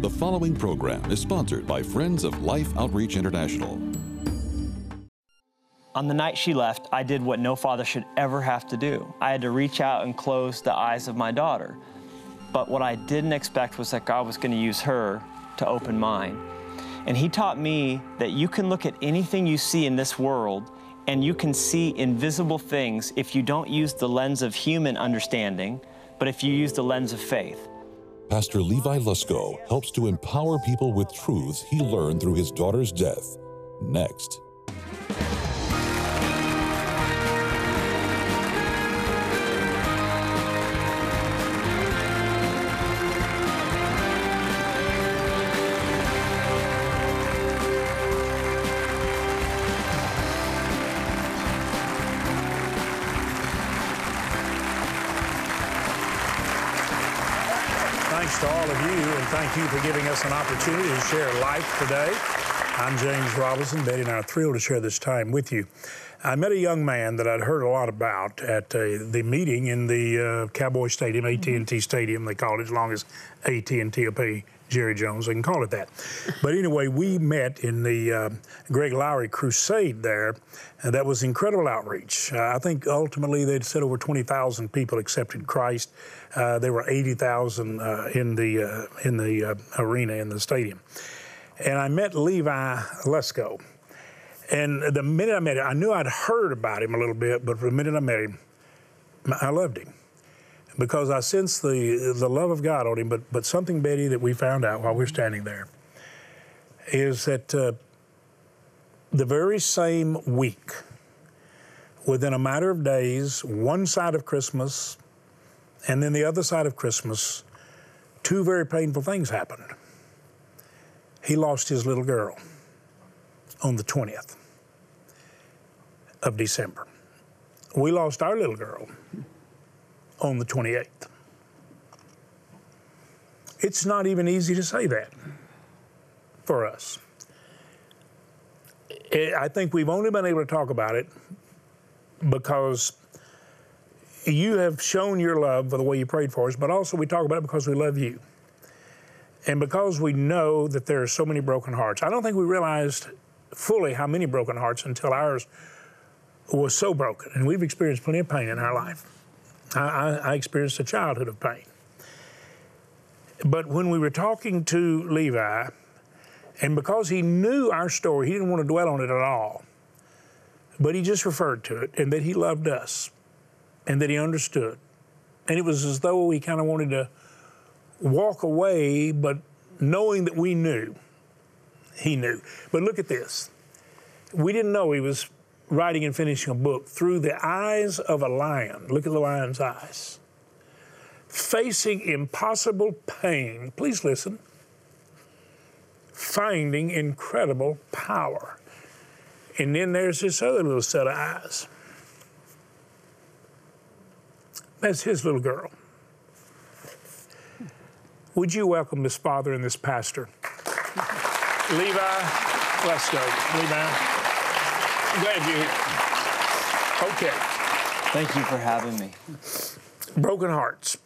The following program is sponsored by Friends of Life Outreach International. On the night she left, I did what no father should ever have to do. I had to reach out and close the eyes of my daughter. But what I didn't expect was that God was going to use her to open mine. And He taught me that you can look at anything you see in this world and you can see invisible things if you don't use the lens of human understanding, but if you use the lens of faith. Pastor Levi Lusko helps to empower people with truths he learned through his daughter's death. Next. Thanks to all of you, and thank you for giving us an opportunity to share life today. I'm James Robison. Betty and I are thrilled to share this time with you. I met a young man that I'd heard a lot about at uh, the meeting in the uh, Cowboy Stadium, AT&T Stadium. They call it as long as AT&T will pay Jerry Jones. They can call it that. But anyway, we met in the uh, Greg Laurie Crusade there. And that was incredible outreach. Uh, I think ultimately they'd said over 20,000 people accepted Christ. Uh, there were 80,000 uh, in the uh, in the uh, arena in the stadium. And I met Levi Lusko. And the minute I met him, I knew I'd heard about him a little bit, but the minute I met him, I loved him because I sensed the the love of God on him. But but something, Betty, that we found out while we are standing there is that uh, the very same week, within a matter of days, one side of Christmas, and then the other side of Christmas, two very painful things happened. He lost his little girl on the 20th of December. We lost our little girl on the 28th. It's not even easy to say that for us. I think we've only been able to talk about it because you have shown your love for the way you prayed for us, but also we talk about it because we love you. And because we know that there are so many broken hearts. I don't think we realized fully how many broken hearts until ours was so broken. And we've experienced plenty of pain in our life. I, I, experienced a childhood of pain. But when we were talking to Levi, and because he knew our story, he didn't want to dwell on it at all. But he just referred to it and that he loved us and that he understood. And it was as though he kind of wanted to walk away, but knowing that we knew, he knew. But look at this. We didn't know he was writing and finishing a book through the eyes of a lion. Look at the lion's eyes. Facing impossible pain. Please listen finding incredible power. And then there's this other little set of eyes. That's his little girl. Would you welcome this father and this pastor? Levi, let's go. Levi, glad you're here. Okay. Thank you for having me. Broken hearts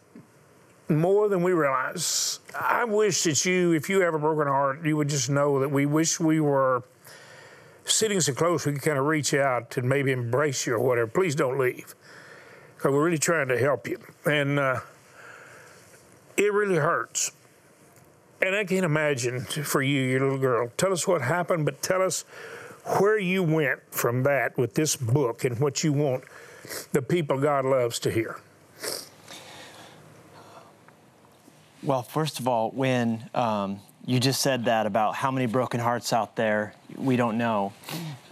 more than we realize. I wish that you, if you have a broken heart, you would just know that we wish we were sitting so close we could kind of reach out and maybe embrace you or whatever. Please don't leave because we're really trying to help you. And uh, it really hurts. And I can't imagine for you, your little girl. Tell us what happened, but tell us where you went from that with this book and what you want the people God loves to hear. Well, first of all, when um, you just said that about how many broken hearts out there, we don't know.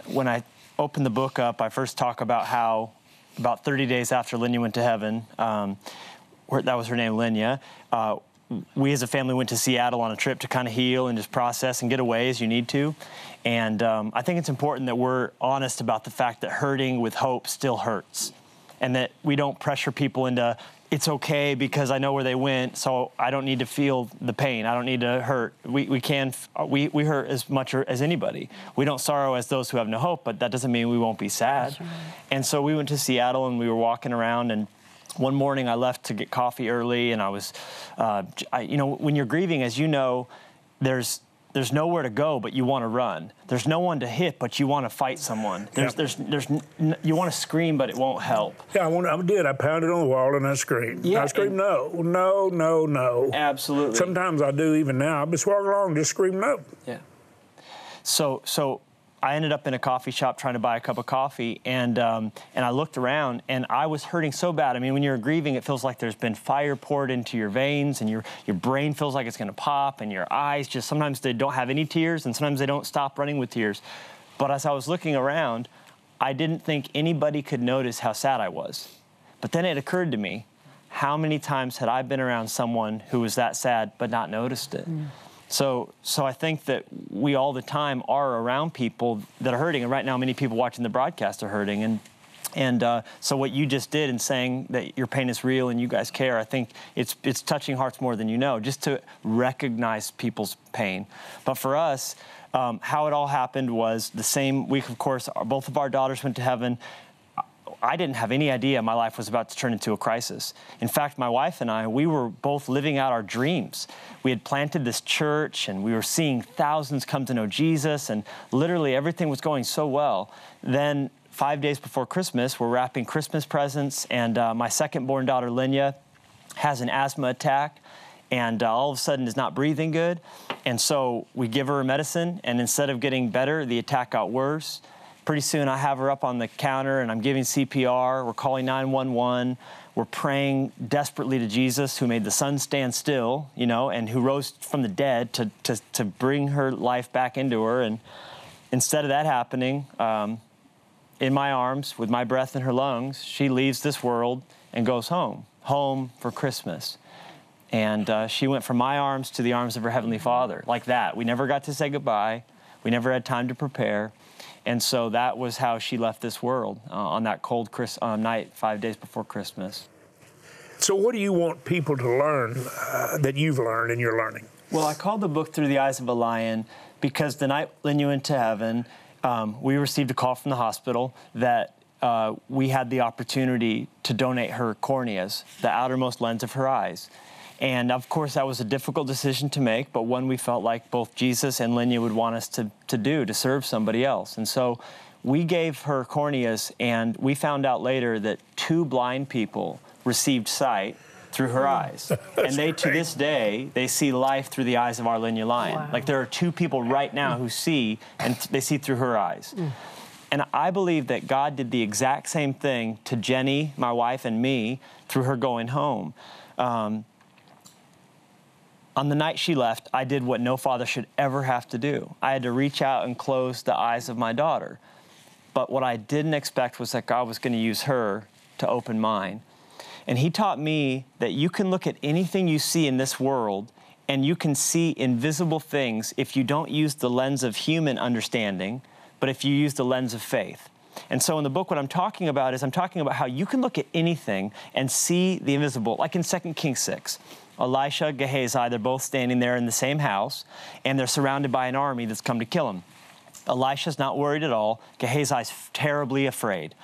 When I opened the book up, I first talk about how about 30 days after Lenya went to heaven, um, that was her name, Lenya. Uh, we as a family went to Seattle on a trip to kind of heal and just process and get away as you need to. And um, I think it's important that we're honest about the fact that hurting with hope still hurts and that we don't pressure people into it's okay because I know where they went, so I don't need to feel the pain. I don't need to hurt. We, we can, we, we hurt as much as anybody. We don't sorrow as those who have no hope, but that doesn't mean we won't be sad. Right. And so we went to Seattle and we were walking around and one morning I left to get coffee early and I was, uh, I, you know, when you're grieving, as you know, there's there's nowhere to go, but you want to run. There's no one to hit, but you want to fight someone. There's, there's, there's, n- you want to scream, but it won't help. Yeah, I, want, I did. I pounded on the wall and I screamed. Yeah, I screamed, no, no, no, no. Absolutely. Sometimes I do even now. I'll just walk along, just scream no. Yeah. So so I ended up in a coffee shop trying to buy a cup of coffee, and um, and I looked around, and I was hurting so bad. I mean, when you're grieving, it feels like there's been fire poured into your veins, and your your brain feels like it's going to pop, and your eyes just sometimes they don't have any tears, and sometimes they don't stop running with tears. But as I was looking around, I didn't think anybody could notice how sad I was. But then it occurred to me, how many times had I been around someone who was that sad but not noticed it? So, so I think that we all the time are around people that are hurting, and right now many people watching the broadcast are hurting. And and uh, so what you just did in saying that your pain is real and you guys care, I think it's it's touching hearts more than you know, just to recognize people's pain. But for us, um, how it all happened was the same week. Of course, our, both of our daughters went to heaven. I didn't have any idea my life was about to turn into a crisis. In fact, my wife and I, we were both living out our dreams. We had planted this church and we were seeing thousands come to know Jesus, and literally everything was going so well. Then, five days before Christmas, we're wrapping Christmas presents, and uh, my second born daughter, Lenya, has an asthma attack and uh, all of a sudden is not breathing good. And so we give her medicine, and instead of getting better, the attack got worse. Pretty soon, I have her up on the counter and I'm giving CPR. We're calling 911. We're praying desperately to Jesus, who made the sun stand still, you know, and who rose from the dead to, to, to bring her life back into her. And instead of that happening, um, in my arms, with my breath in her lungs, she leaves this world and goes home, home for Christmas. And uh, she went from my arms to the arms of her Heavenly Father, like that. We never got to say goodbye. We never had time to prepare. And so that was how she left this world uh, on that cold Chris- uh, night, five days before Christmas. So, what do you want people to learn uh, that you've learned and you're learning? Well, I called the book Through the Eyes of a Lion because the night Lynn went to heaven, um, we received a call from the hospital that uh, we had the opportunity to donate her corneas, the outermost lens of her eyes. And of course, that was a difficult decision to make, but one we felt like both Jesus and Lenya would want us to, to do, to serve somebody else. And so we gave her corneas, and we found out later that two blind people received sight through her hmm. eyes. and they, to this day, they see life through the eyes of our Lenya Lion. Wow. Like there are two people right now who hmm. see, and they see through her eyes. Hmm. And I believe that God did the exact same thing to Jenny, my wife, and me through her going home. Um, on the night she left, I did what no father should ever have to do. I had to reach out and close the eyes of my daughter. But what I didn't expect was that God was going to use her to open mine. And He taught me that you can look at anything you see in this world and you can see invisible things if you don't use the lens of human understanding, but if you use the lens of faith. And so in the book, what I'm talking about is I'm talking about how you can look at anything and see the invisible, like in 2 Kings 6. Elisha, Gehazi, they're both standing there in the same house, and they're surrounded by an army that's come to kill them. Elisha's not worried at all. Gehazi's terribly afraid.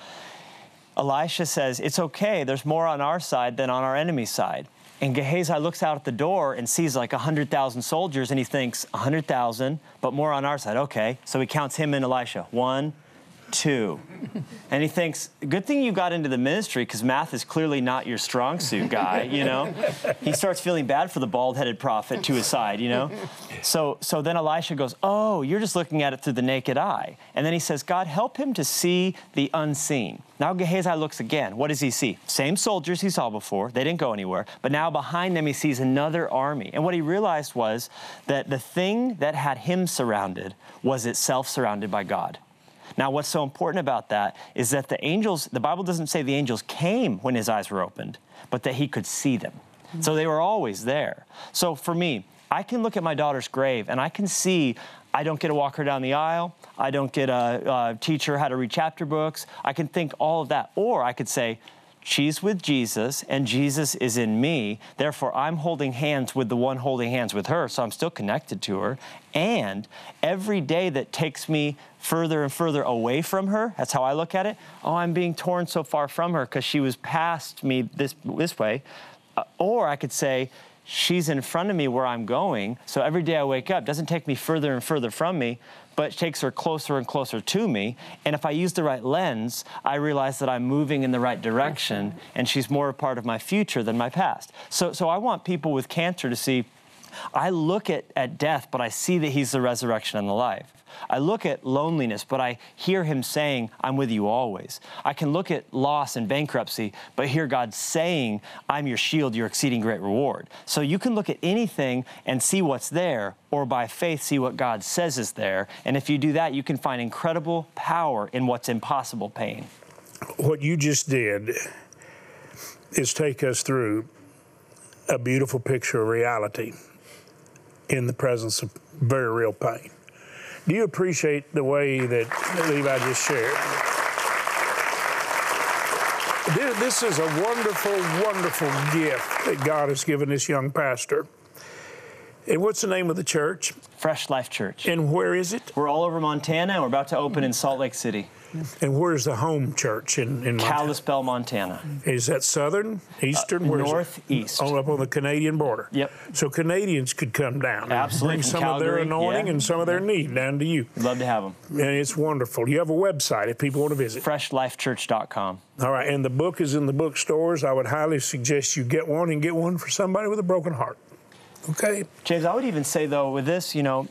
Elisha says, It's okay, there's more on our side than on our enemy's side. And Gehazi looks out at the door and sees like 100,000 soldiers, and he thinks, 100,000, but more on our side. Okay. So he counts him and Elisha. One, two. And he thinks, good thing you got into the ministry because math is clearly not your strong suit, guy, you know? he starts feeling bad for the bald headed prophet to his side, you know? So, so then Elisha goes, oh, you're just looking at it through the naked eye. And then he says, God, help him to see the unseen. Now Gehazi looks again. What does he see? Same soldiers he saw before. They didn't go anywhere. But now behind them, he sees another army. And what he realized was that the thing that had him surrounded was itself surrounded by God. Now, what's so important about that is that the angels, the Bible doesn't say the angels came when his eyes were opened, but that he could see them. So they were always there. So for me, I can look at my daughter's grave and I can see I don't get to walk her down the aisle. I don't get to teach her how to read chapter books. I can think all of that. Or I could say, she's with Jesus and Jesus is in me. Therefore, I'm holding hands with the one holding hands with her, so I'm still connected to her. And every day that takes me further and further away from her, that's how I look at it. Oh, I'm being torn so far from her because she was past me this, this way. Uh, or I could say, she's in front of me where I'm going. So every day I wake up, doesn't take me further and further from me, but takes her closer and closer to me. And if I use the right lens, I realize that I'm moving in the right direction and she's more a part of my future than my past. So, so I want people with cancer to see I look at, at death, but I see that he's the resurrection and the life. I look at loneliness, but I hear him saying, I'm with you always. I can look at loss and bankruptcy, but hear God saying, I'm your shield, your exceeding great reward. So you can look at anything and see what's there, or by faith see what God says is there. And if you do that, you can find incredible power in what's impossible pain. What you just did is take us through a beautiful picture of reality in the presence of very real pain. Do you appreciate the way that Levi just shared? This is a wonderful, wonderful gift that God has given this young pastor. And what's the name of the church? Fresh Life Church. And where is it? We're all over Montana and we're about to open in Salt Lake City. And where's the home church in, in Montana? Kalispell, Montana. Is that southern, eastern? Uh, northeast. Oh, up on the Canadian border. Yep. So Canadians could come down. Absolutely. Bring some Calgary, of their anointing yeah. and some of their need down to you. Love to have them. And it's wonderful. You have a website if people want to visit. FreshLifeChurch.com. All right, and the book is in the bookstores. I would highly suggest you get one and get one for somebody with a broken heart. Okay. James, I would even say though with this, you know,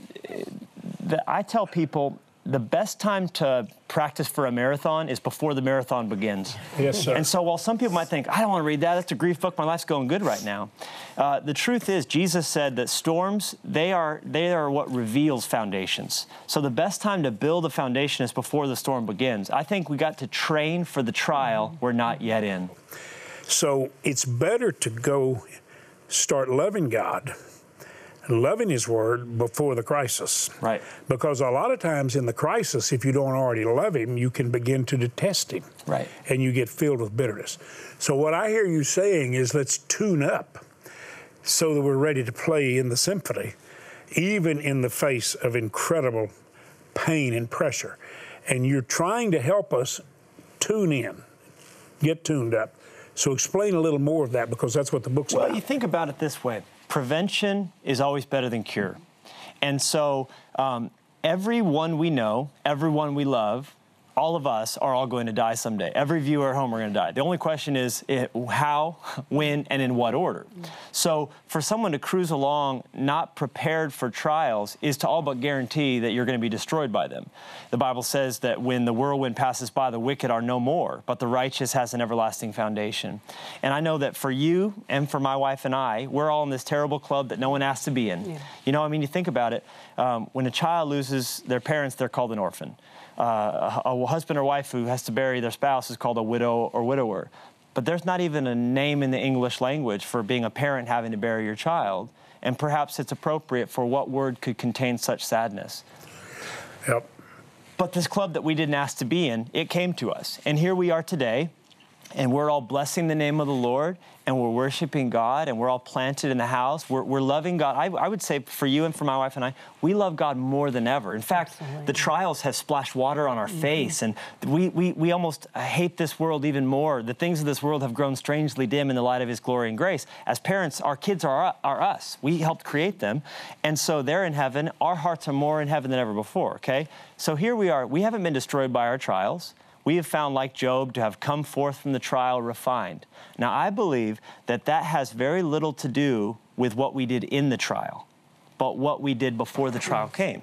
that I tell people the best time to practice for a marathon is before the marathon begins. Yes, sir. And so while some people might think, I don't want to read that, that's a grief book, my life's going good right now. Uh, the truth is, Jesus said that storms, they are, they are what reveals foundations. So the best time to build a foundation is before the storm begins. I think we got to train for the trial we're not yet in. So it's better to go start loving God loving His Word before the crisis. Right. Because a lot of times in the crisis, if you don't already love Him, you can begin to detest Him. Right. And you get filled with bitterness. So what I hear you saying is let's tune up so that we're ready to play in the symphony, even in the face of incredible pain and pressure. And you're trying to help us tune in, get tuned up. So explain a little more of that because that's what the book's well, about. Well, you think about it this way prevention is always better than cure. And so, um, everyone we know, everyone we love, all of us are all going to die someday. Every viewer at home are going to die. The only question is how, when, and in what order. So for someone to cruise along not prepared for trials is to all but guarantee that you're going to be destroyed by them. The Bible says that when the whirlwind passes by, the wicked are no more, but the righteous has an everlasting foundation. And I know that for you and for my wife and I, we're all in this terrible club that no one asked to be in. Yeah. You know, I mean, you think about it. Um, when a child loses their parents, they're called an orphan uh, a, husband or wife who has to bury their spouse is called a widow or widower. But there's not even a name in the English language for being a parent having to bury your child. And perhaps it's appropriate for what word could contain such sadness. Yep. But this club that we didn't ask to be in, it came to us. And here we are today, and we're all blessing the name of the Lord and we're worshiping God and we're all planted in the house. We're, we're loving God. I, I, would say for you and for my wife and I, we love God more than ever. In fact, Absolutely. the trials have splashed water on our mm-hmm. face and we, we, we almost hate this world even more. The things of this world have grown strangely dim in the light of His glory and grace. As parents, our kids are, are us. We helped create them. And so they're in heaven. Our hearts are more in heaven than ever before, okay? So here we are. We haven't been destroyed by our trials we have found, like Job, to have come forth from the trial refined. Now, I believe that that has very little to do with what we did in the trial, but what we did before the trial came.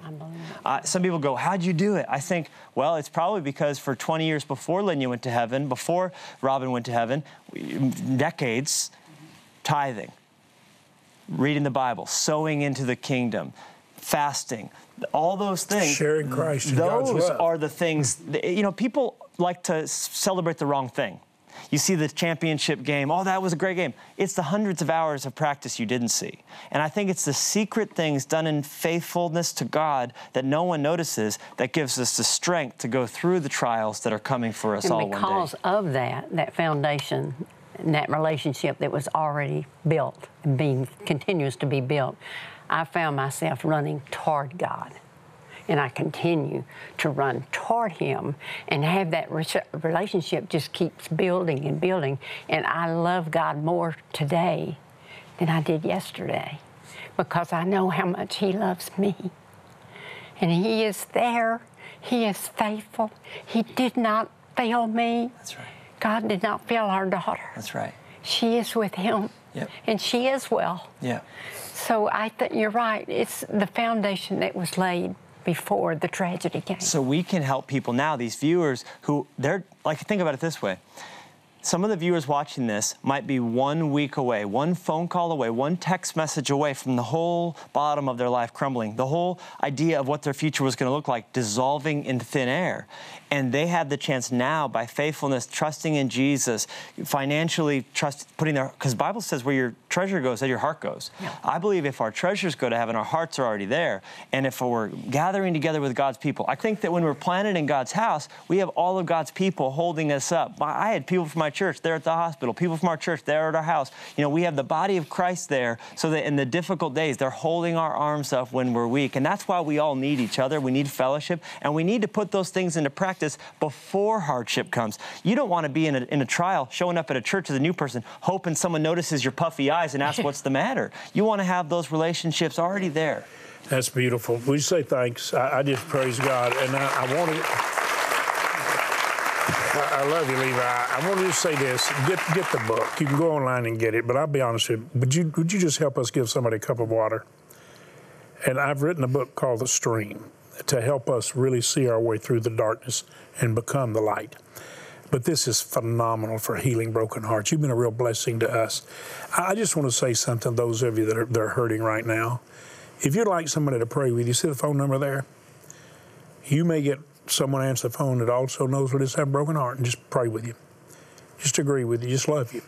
Uh, some people go, How'd you do it? I think, well, it's probably because for 20 years before Lenya went to heaven, before Robin went to heaven, decades, tithing, reading the Bible, sowing into the kingdom, fasting, all those things. Sharing Christ. Those are the things, you know, people like to celebrate the wrong thing. You see the championship game, oh, that was a great game. It's the hundreds of hours of practice you didn't see. And I think it's the secret things done in faithfulness to God that no one notices that gives us the strength to go through the trials that are coming for us and all one day. Because of that, that foundation, and that relationship that was already built and being continues to be built, I found myself running toward God and I continue to run toward Him and have that relationship just keeps building and building. And I love God more today than I did yesterday because I know how much He loves me. And He is there, He is faithful. He did not fail me. That's right. God did not fail our daughter. That's right. She is with Him. Yep. And she is well. Yeah. So I think you're right. It's the foundation that was laid before the tragedy came. So we can help people now, these viewers who they're like, think about it this way. Some of the viewers watching this might be one week away, one phone call away, one text message away from the whole bottom of their life crumbling, the whole idea of what their future was going to look like dissolving in thin air. And they have the chance now by faithfulness, trusting in Jesus, financially trust, putting their, because Bible says where your treasure goes, there your heart goes. Yeah. I believe if our treasures go to heaven, our hearts are already there. And if we're gathering together with God's people, I think that when we're planted in God's house, we have all of God's people holding us up. I had people from my church there at the hospital, people from our church there at our house. You know, we have the body of Christ there so that in the difficult days, they're holding our arms up when we're weak. And that's why we all need each other. We need fellowship, and we need to put those things into practice before hardship comes. You don't want to be in a, in a trial, showing up at a church as a new person, hoping someone notices your puffy eyes and asks what's the matter. You want to have those relationships already there. That's beautiful. We say thanks. I, I just praise God, and I, I want to. I, love you, Levi. I want to just say this: get get the book. You can go online and get it. But I'll be honest with you. Would you would you just help us give somebody a cup of water? And I've written a book called The Stream to help us really see our way through the darkness and become the light. But this is phenomenal for healing broken hearts. You've been a real blessing to us. I I just want to say something to those of you that are, that are hurting right now. If you'd like somebody to pray with you, see the phone number there? You may get someone answer the phone that also knows what it is to have a broken heart and just pray with you. Just agree with you, just love you.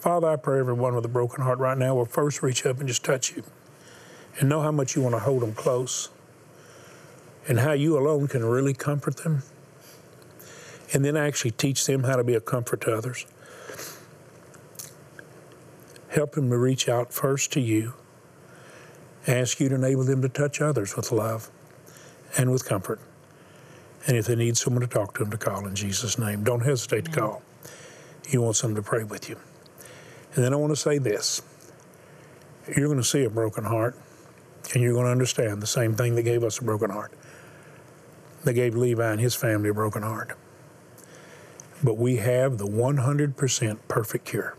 Father, I pray everyone with a broken heart right now will first reach up and just touch you and know how much you want to hold them close and how you alone can really comfort them and then actually teach them how to be a comfort to others. Help them to reach out first to you. Ask you to enable them to touch others with love and with comfort. And if they need someone to talk to them, to call in Jesus' name. Don't hesitate to call. You want someone to pray with you. And then I want to say this you're going to see a broken heart, and you're going to understand the same thing that gave us a broken heart. That gave Levi and his family a broken heart. But we have the 100% perfect cure.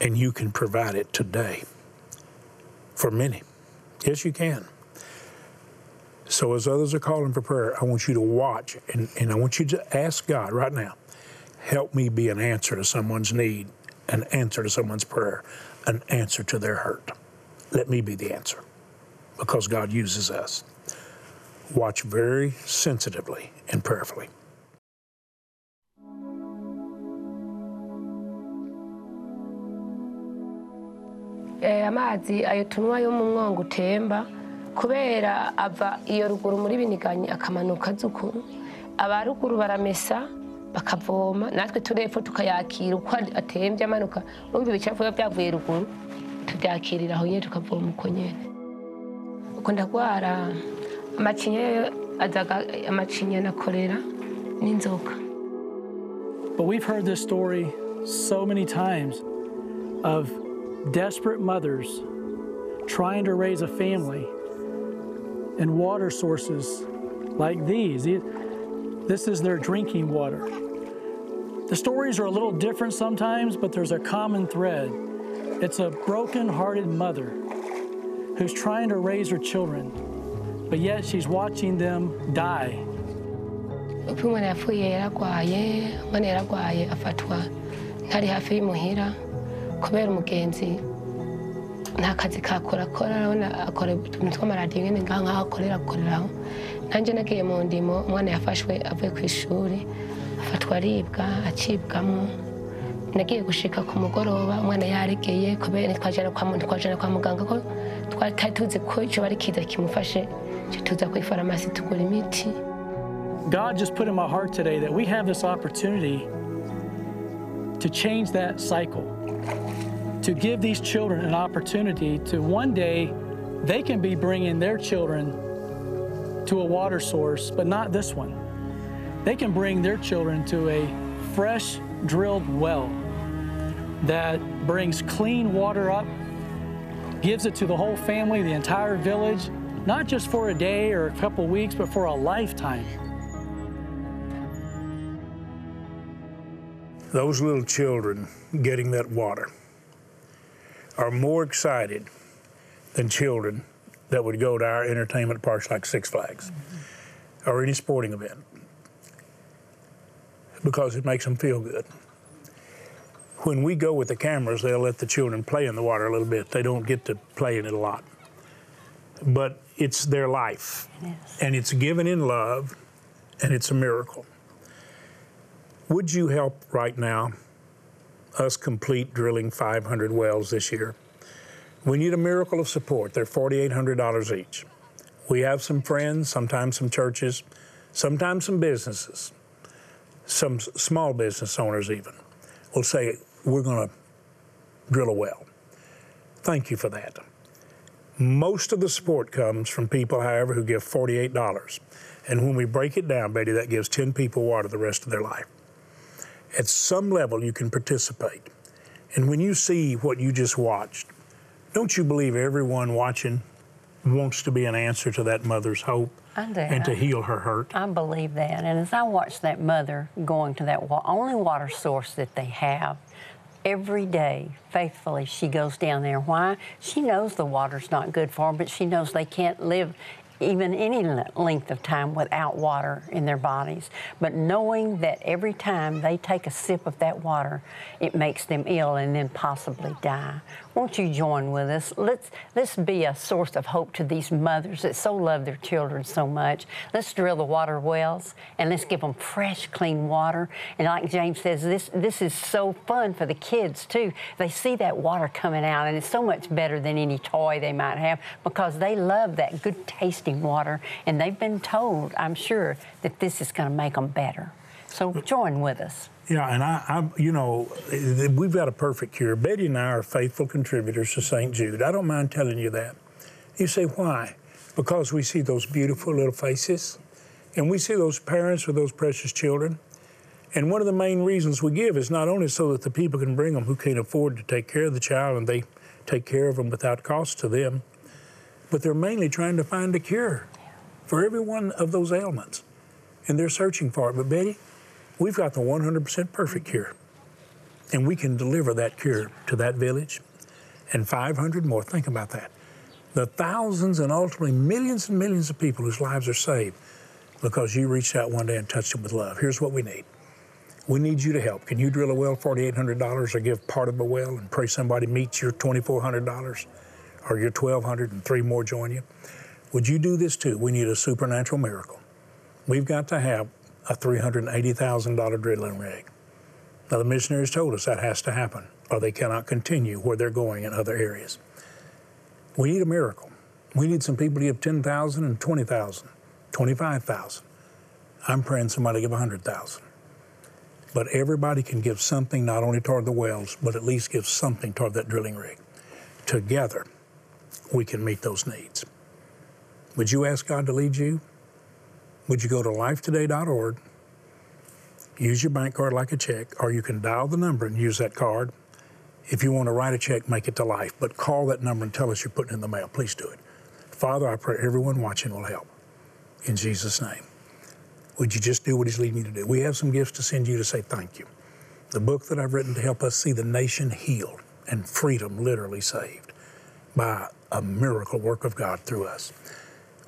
And you can provide it today for many. Yes, you can. So, as others are calling for prayer, I want you to watch and, and I want you to ask God right now help me be an answer to someone's need, an answer to someone's prayer, an answer to their hurt. Let me be the answer because God uses us. Watch very sensitively and prayerfully. Eh, amazi ayo tunywa yo mu mwonga utemba kubera ava iyo ruguru muri biniganyi akamanuka zukuru aba ruguru baramesa bakavoma natwe turepfo tukayakira uko atembye amanuka. Urumva ibicafu biba byavuye ruguru tubyakirira aho nyine tukavoma uko nyine uko ndagwara amacinya amacinya na korera n'inzoka. But we've heard this story so many times of desperate mothers trying to raise a family and water sources like these. This is their drinking water. The stories are a little different sometimes, but there's a common thread. It's a broken hearted mother who's trying to raise her children, but yet she's watching them die. Urabona akora utuntu tw'amaradiyo nyine akorera akoreraho nanjye nagiye mu ndimo umwana yafashwe avuye ku ishuri afatwa aribwa acibwamo nagiye gushika ku mugoroba umwana kwa muganga ko twari tuzi ko icyo bari kiza kimufashe tuza tugura imiti God just put in my heart today that we have this opportunity to change that cycle, to give these children an opportunity to one day they can be bringing their children to a water source, but not this one. They can bring their children to a fresh drilled well that brings clean water up, gives it to the whole family, the entire village, not just for a day or a couple weeks, but for a lifetime. Those little children getting that water are more excited than children that would go to our entertainment parks like Six Flags mm-hmm. or any sporting event because it makes them feel good. When we go with the cameras, they'll let the children play in the water a little bit. They don't get to play in it a lot. But it's their life. And it's given in love, and it's a miracle. Would you help right now us complete drilling 500 wells this year? We need a miracle of support. They're $4,800 each. We have some friends, sometimes some churches, sometimes some businesses some small business owners even will say, We're going to drill a well. Thank you for that. Most of the support comes from people, however, who give $48. And when we break it down, Betty, that gives 10 people water the rest of their life. At some level, you can participate. And when you see what you just watched, don't you believe everyone watching wants to be an answer to that mother's hope? and to heal her hurt. I believe that. And as I watched that mother going to that wa- only water source that they have, every day, faithfully, she goes down there. Why? She knows the water's not good for them, but she knows they can't live even any length of time without water in their bodies. But knowing that every time they take a sip of that water, it makes them ill and then possibly die. Won't you join with us? Let's let's be a source of hope to these mothers that so love their children so much. Let's drill the water wells and let's give them fresh, clean water. And like James says, this this is so fun for the kids too. They see that water coming out, and it's so much better than any toy they might have because they love that good tasting water, and they've been told, I'm sure, that this is going to make them better. So join with us. Yeah, and I, I, you know, we've got a perfect cure. Betty and I are faithful contributors to St. Jude. I don't mind telling you that. You say, why? Because we see those beautiful little faces, and we see those parents with those precious children. And one of the main reasons we give is not only so that the people can bring them who can't afford to take care of the child and they take care of them without cost to them, but they're mainly trying to find a cure for every one of those ailments. And they're searching for it. But Betty, We've got the 100% perfect cure. And we can deliver that cure to that village and 500 more. Think about that. The thousands and ultimately millions and millions of people whose lives are saved because you reached out one day and touched them with love. Here's what we need. We need you to help. Can you drill a well $4,800 or give part of a well and pray somebody meets your $2,400 or your $1,200 and three more join you? Would you do this too? We need a supernatural miracle. We've got to have a $380,000 drilling rig. Now, the missionaries told us that has to happen, or they cannot continue where they're going in other areas. We need a miracle. We need some people to give 10,000 and 20,000, 25,000. I'm praying somebody give 100,000. But everybody can give something not only toward the wells, but at least give something toward that drilling rig. Together, we can meet those needs. Would you ask God to lead you? Would you go to lifetoday.org, use your bank card like a check, or you can dial the number and use that card. If you want to write a check, make it to life, but call that number and tell us you're putting in the mail. Please do it. Father, I pray everyone watching will help. In Jesus' name. Would you just do what He's leading you to do? We have some gifts to send you to say thank you. The book that I've written to help us see the nation healed and freedom literally saved by a miracle work of God through us.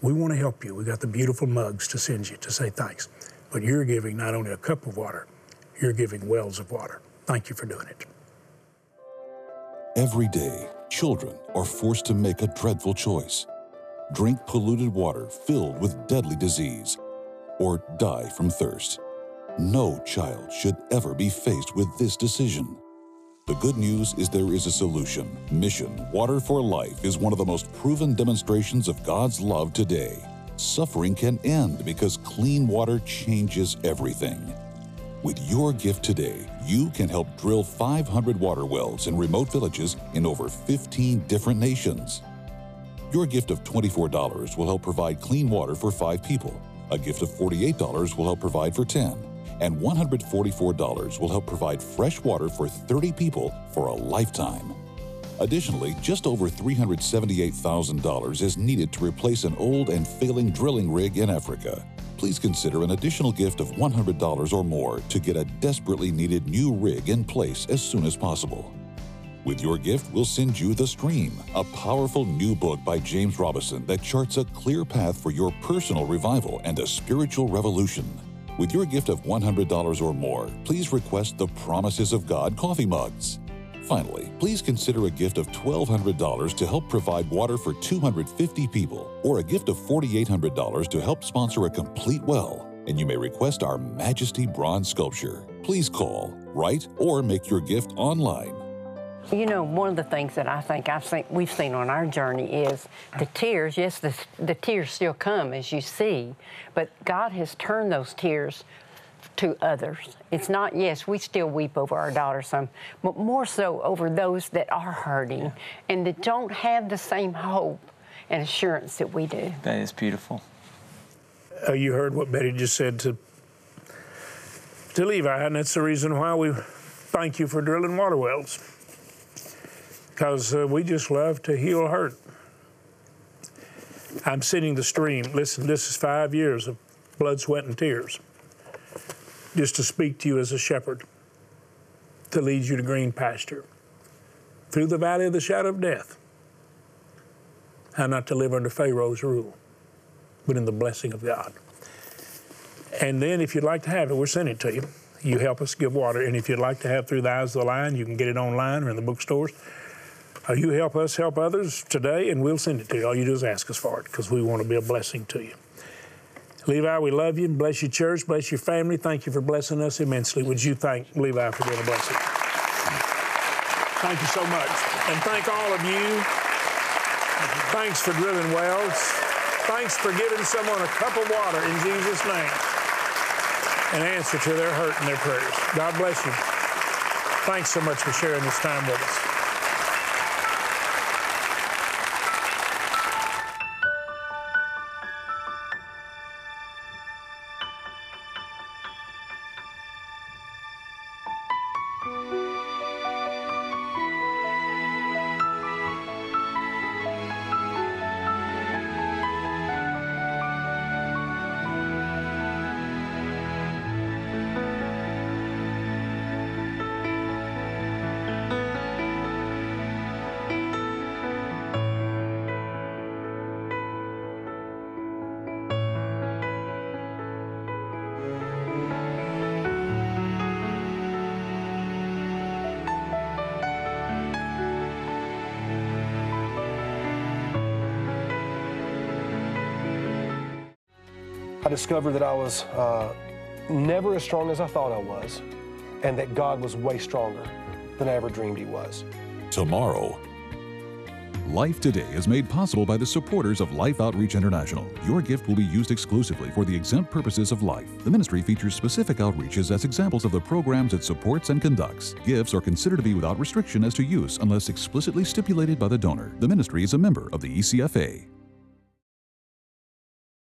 We want to help you. We got the beautiful mugs to send you to say thanks. But you're giving not only a cup of water, you're giving wells of water. Thank you for doing it. Every day, children are forced to make a dreadful choice drink polluted water filled with deadly disease, or die from thirst. No child should ever be faced with this decision. The good news is there is a solution. Mission Water for Life is one of the most proven demonstrations of God's love today. Suffering can end because clean water changes everything. With your gift today, you can help drill 500 water wells in remote villages in over 15 different nations. Your gift of $24 will help provide clean water for five people. A gift of $48 will help provide for 10 and $144 will help provide fresh water for 30 people for a lifetime. Additionally, just over $378,000 is needed to replace an old and failing drilling rig in Africa. Please consider an additional gift of $100 or more to get a desperately needed new rig in place as soon as possible. With your gift, we'll send you The Stream, a powerful new book by James Robison that charts a clear path for your personal revival and a spiritual revolution. With your gift of $100 or more, please request the Promises of God coffee mugs. Finally, please consider a gift of $1,200 to help provide water for 250 people, or a gift of $4,800 to help sponsor a complete well. And you may request our Majesty bronze sculpture. Please call, write, or make your gift online. You know, one of the things that I think I've seen, we've seen on our journey is the tears. Yes, the, the tears still come as you see, but God has turned those tears to others. It's not, yes, we still weep over our daughter some, but more so over those that are hurting yeah. and that don't have the same hope and assurance that we do. That is beautiful. Uh, you heard what Betty just said to, to Levi, and that's the reason why we thank you for drilling water wells. Because uh, we just love to heal hurt. I'm sending the stream. Listen, this is five years of blood, sweat, and tears just to speak to you as a shepherd, to lead you to green pasture, through the valley of the shadow of death, and not to live under Pharaoh's rule, but in the blessing of God. And then, if you'd like to have it, we're sending it to you. You help us give water. And if you'd like to have Through the Eyes of the Lion, you can get it online or in the bookstores. Uh, you help us help others today, and we'll send it to you. All you do is ask us for it because we want to be a blessing to you. Levi, we love you. Bless your church. Bless your family. Thank you for blessing us immensely. Would you thank Levi for being a blessing? Thank you so much. And thank all of you. Thanks for drilling wells. Thanks for giving someone a cup of water in Jesus' name. An answer to their hurt and their prayers. God bless you. Thanks so much for sharing this time with us. I discovered that I was uh, never as strong as I thought I was, and that God was way stronger than I ever dreamed He was. Tomorrow, Life Today is made possible by the supporters of Life Outreach International. Your gift will be used exclusively for the exempt purposes of life. The ministry features specific outreaches as examples of the programs it supports and conducts. Gifts are considered to be without restriction as to use unless explicitly stipulated by the donor. The ministry is a member of the ECFA.